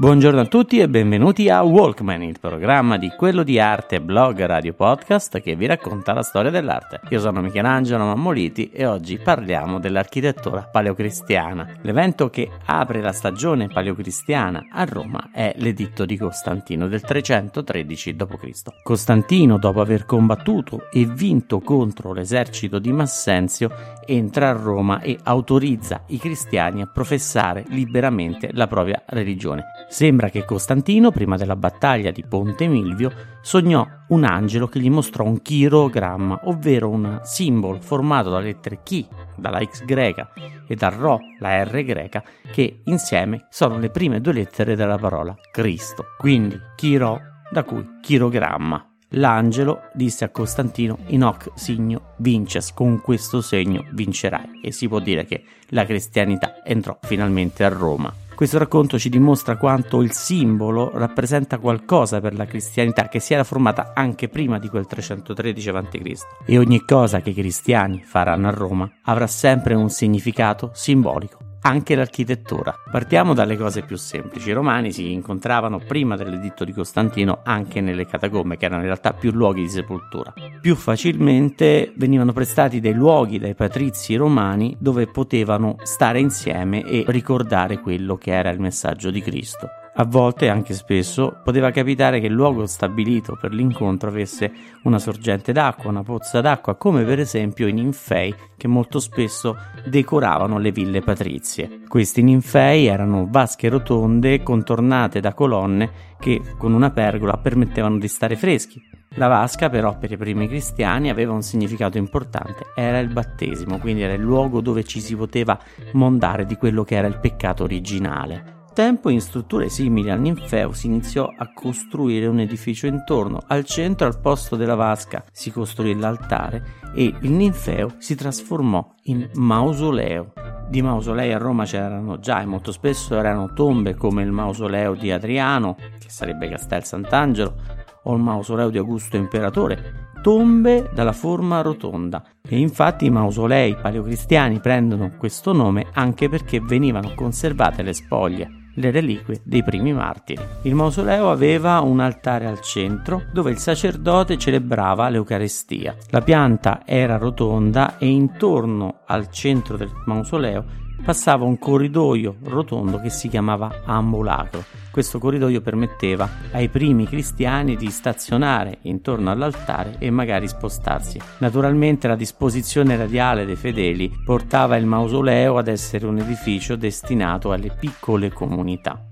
Buongiorno a tutti e benvenuti a Walkman, il programma di quello di arte, blog, radio, podcast che vi racconta la storia dell'arte. Io sono Michelangelo Mammoliti e oggi parliamo dell'architettura paleocristiana. L'evento che apre la stagione paleocristiana a Roma è l'editto di Costantino del 313 d.C. Costantino, dopo aver combattuto e vinto contro l'esercito di Massenzio, entra a Roma e autorizza i cristiani a professare liberamente la propria religione. Sembra che Costantino, prima della battaglia di Ponte Milvio, sognò un angelo che gli mostrò un chirogramma, ovvero un simbolo formato da lettere chi, dalla X greca, e dal Rho, la R greca, che insieme sono le prime due lettere della parola Cristo. Quindi chiro, da cui chirogramma. L'angelo disse a Costantino: In hoc signo vinces, con questo segno vincerai. E si può dire che la cristianità entrò finalmente a Roma. Questo racconto ci dimostra quanto il simbolo rappresenta qualcosa per la cristianità che si era formata anche prima di quel 313 a.C. E ogni cosa che i cristiani faranno a Roma avrà sempre un significato simbolico anche l'architettura. Partiamo dalle cose più semplici. I romani si incontravano prima dell'editto di Costantino anche nelle catacombe, che erano in realtà più luoghi di sepoltura. Più facilmente venivano prestati dei luoghi dai patrizi romani dove potevano stare insieme e ricordare quello che era il messaggio di Cristo. A volte, anche spesso, poteva capitare che il luogo stabilito per l'incontro avesse una sorgente d'acqua, una pozza d'acqua, come per esempio i ninfei che molto spesso decoravano le ville patrizie. Questi ninfei erano vasche rotonde contornate da colonne che con una pergola permettevano di stare freschi. La vasca però per i primi cristiani aveva un significato importante, era il battesimo, quindi era il luogo dove ci si poteva mondare di quello che era il peccato originale tempo in strutture simili al ninfeo si iniziò a costruire un edificio intorno. Al centro, al posto della vasca, si costruì l'altare e il ninfeo si trasformò in mausoleo. Di mausolei a Roma c'erano già e molto spesso erano tombe come il mausoleo di Adriano, che sarebbe Castel Sant'Angelo, o il mausoleo di Augusto Imperatore, tombe dalla forma rotonda e infatti i mausolei paleocristiani prendono questo nome anche perché venivano conservate le spoglie le reliquie dei primi martiri. Il mausoleo aveva un altare al centro dove il sacerdote celebrava l'Eucarestia. La pianta era rotonda e intorno al centro del mausoleo passava un corridoio rotondo che si chiamava ambulacro. Questo corridoio permetteva ai primi cristiani di stazionare intorno all'altare e magari spostarsi. Naturalmente la disposizione radiale dei fedeli portava il mausoleo ad essere un edificio destinato alle piccole comunità.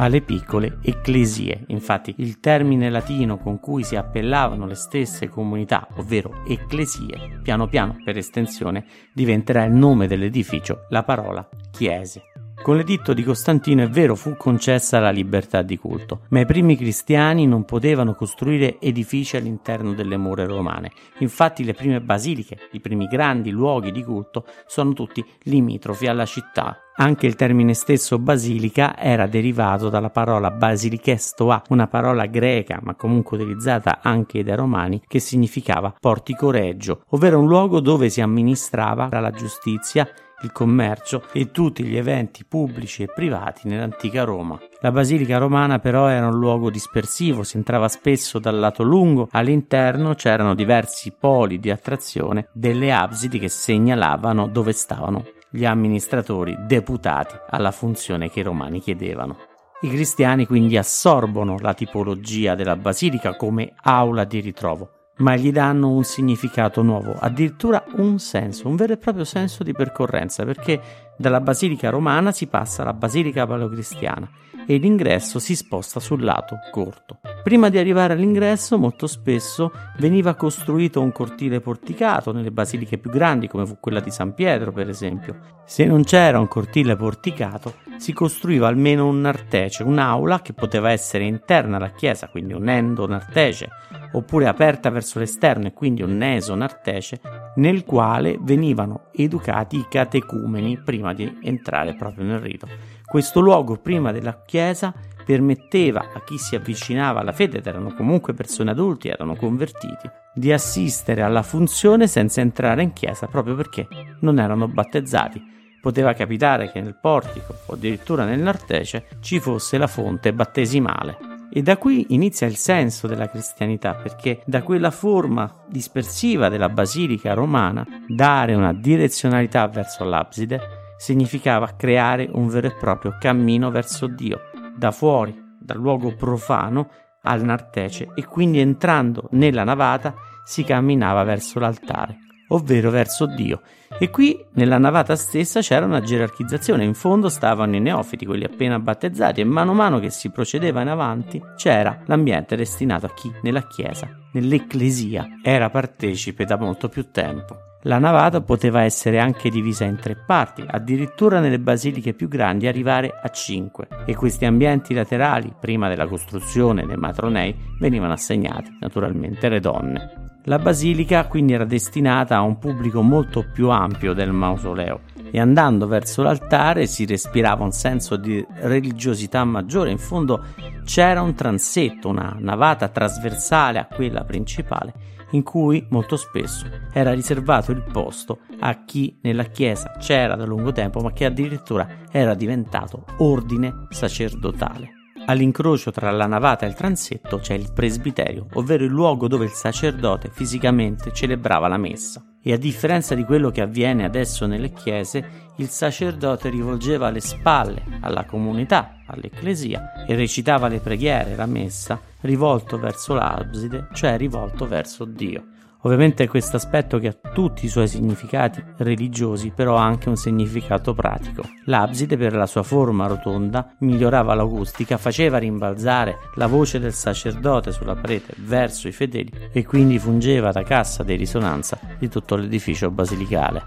Alle piccole ecclesie. Infatti il termine latino con cui si appellavano le stesse comunità, ovvero ecclesie, piano piano per estensione diventerà il nome dell'edificio, la parola chiese. Con l'editto di Costantino è vero fu concessa la libertà di culto, ma i primi cristiani non potevano costruire edifici all'interno delle mura romane. Infatti le prime basiliche, i primi grandi luoghi di culto sono tutti limitrofi alla città. Anche il termine stesso basilica era derivato dalla parola basilichestoa, una parola greca ma comunque utilizzata anche dai romani che significava portico reggio, ovvero un luogo dove si amministrava la giustizia il commercio e tutti gli eventi pubblici e privati nell'antica Roma. La basilica romana però era un luogo dispersivo, si entrava spesso dal lato lungo, all'interno c'erano diversi poli di attrazione delle absidi che segnalavano dove stavano gli amministratori deputati alla funzione che i romani chiedevano. I cristiani quindi assorbono la tipologia della basilica come aula di ritrovo ma gli danno un significato nuovo, addirittura un senso, un vero e proprio senso di percorrenza, perché dalla basilica romana si passa alla basilica paleocristiana e l'ingresso si sposta sul lato corto. Prima di arrivare all'ingresso, molto spesso veniva costruito un cortile porticato nelle basiliche più grandi, come fu quella di San Pietro, per esempio. Se non c'era un cortile porticato, si costruiva almeno un nartece, un'aula che poteva essere interna alla chiesa, quindi un endonartece, oppure aperta verso l'esterno e quindi un nesonartece, nel quale venivano educati i catecumeni prima di entrare proprio nel rito. Questo luogo prima della chiesa permetteva a chi si avvicinava alla fede, ed erano comunque persone adulti, erano convertiti, di assistere alla funzione senza entrare in chiesa proprio perché non erano battezzati. Poteva capitare che nel portico o addirittura nel nartece ci fosse la fonte battesimale. E da qui inizia il senso della cristianità, perché da quella forma dispersiva della basilica romana, dare una direzionalità verso l'abside significava creare un vero e proprio cammino verso Dio, da fuori, dal luogo profano al nartece, e quindi entrando nella navata si camminava verso l'altare, ovvero verso Dio, e qui nella navata stessa c'era una gerarchizzazione, in fondo stavano i neofiti, quelli appena battezzati, e mano a mano che si procedeva in avanti c'era l'ambiente destinato a chi nella chiesa, nell'ecclesia, era partecipe da molto più tempo. La navata poteva essere anche divisa in tre parti, addirittura nelle basiliche più grandi arrivare a cinque, e questi ambienti laterali, prima della costruzione dei matronei, venivano assegnati naturalmente alle donne. La basilica quindi era destinata a un pubblico molto più ampio del mausoleo e andando verso l'altare si respirava un senso di religiosità maggiore, in fondo c'era un transetto, una navata trasversale a quella principale in cui molto spesso era riservato il posto a chi nella chiesa c'era da lungo tempo ma che addirittura era diventato ordine sacerdotale. All'incrocio tra la navata e il transetto c'è il presbiterio, ovvero il luogo dove il sacerdote fisicamente celebrava la messa. E a differenza di quello che avviene adesso nelle chiese, il sacerdote rivolgeva le spalle alla comunità, all'ecclesia, e recitava le preghiere, la messa, rivolto verso l'abside, cioè rivolto verso Dio. Ovviamente questo aspetto che ha tutti i suoi significati religiosi, però ha anche un significato pratico. L'abside, per la sua forma rotonda, migliorava l'acustica, faceva rimbalzare la voce del sacerdote sulla parete verso i fedeli e quindi fungeva da cassa di risonanza di tutto l'edificio basilicale.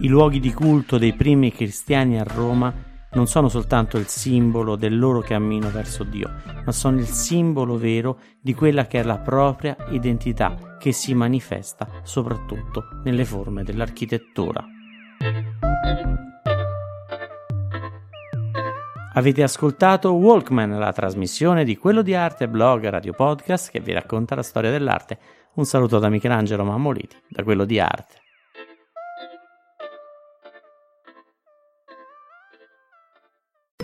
I luoghi di culto dei primi cristiani a Roma non sono soltanto il simbolo del loro cammino verso Dio, ma sono il simbolo vero di quella che è la propria identità che si manifesta soprattutto nelle forme dell'architettura. Avete ascoltato Walkman, la trasmissione di quello di arte blog radio podcast che vi racconta la storia dell'arte. Un saluto da Michelangelo Mammoliti, da quello di arte.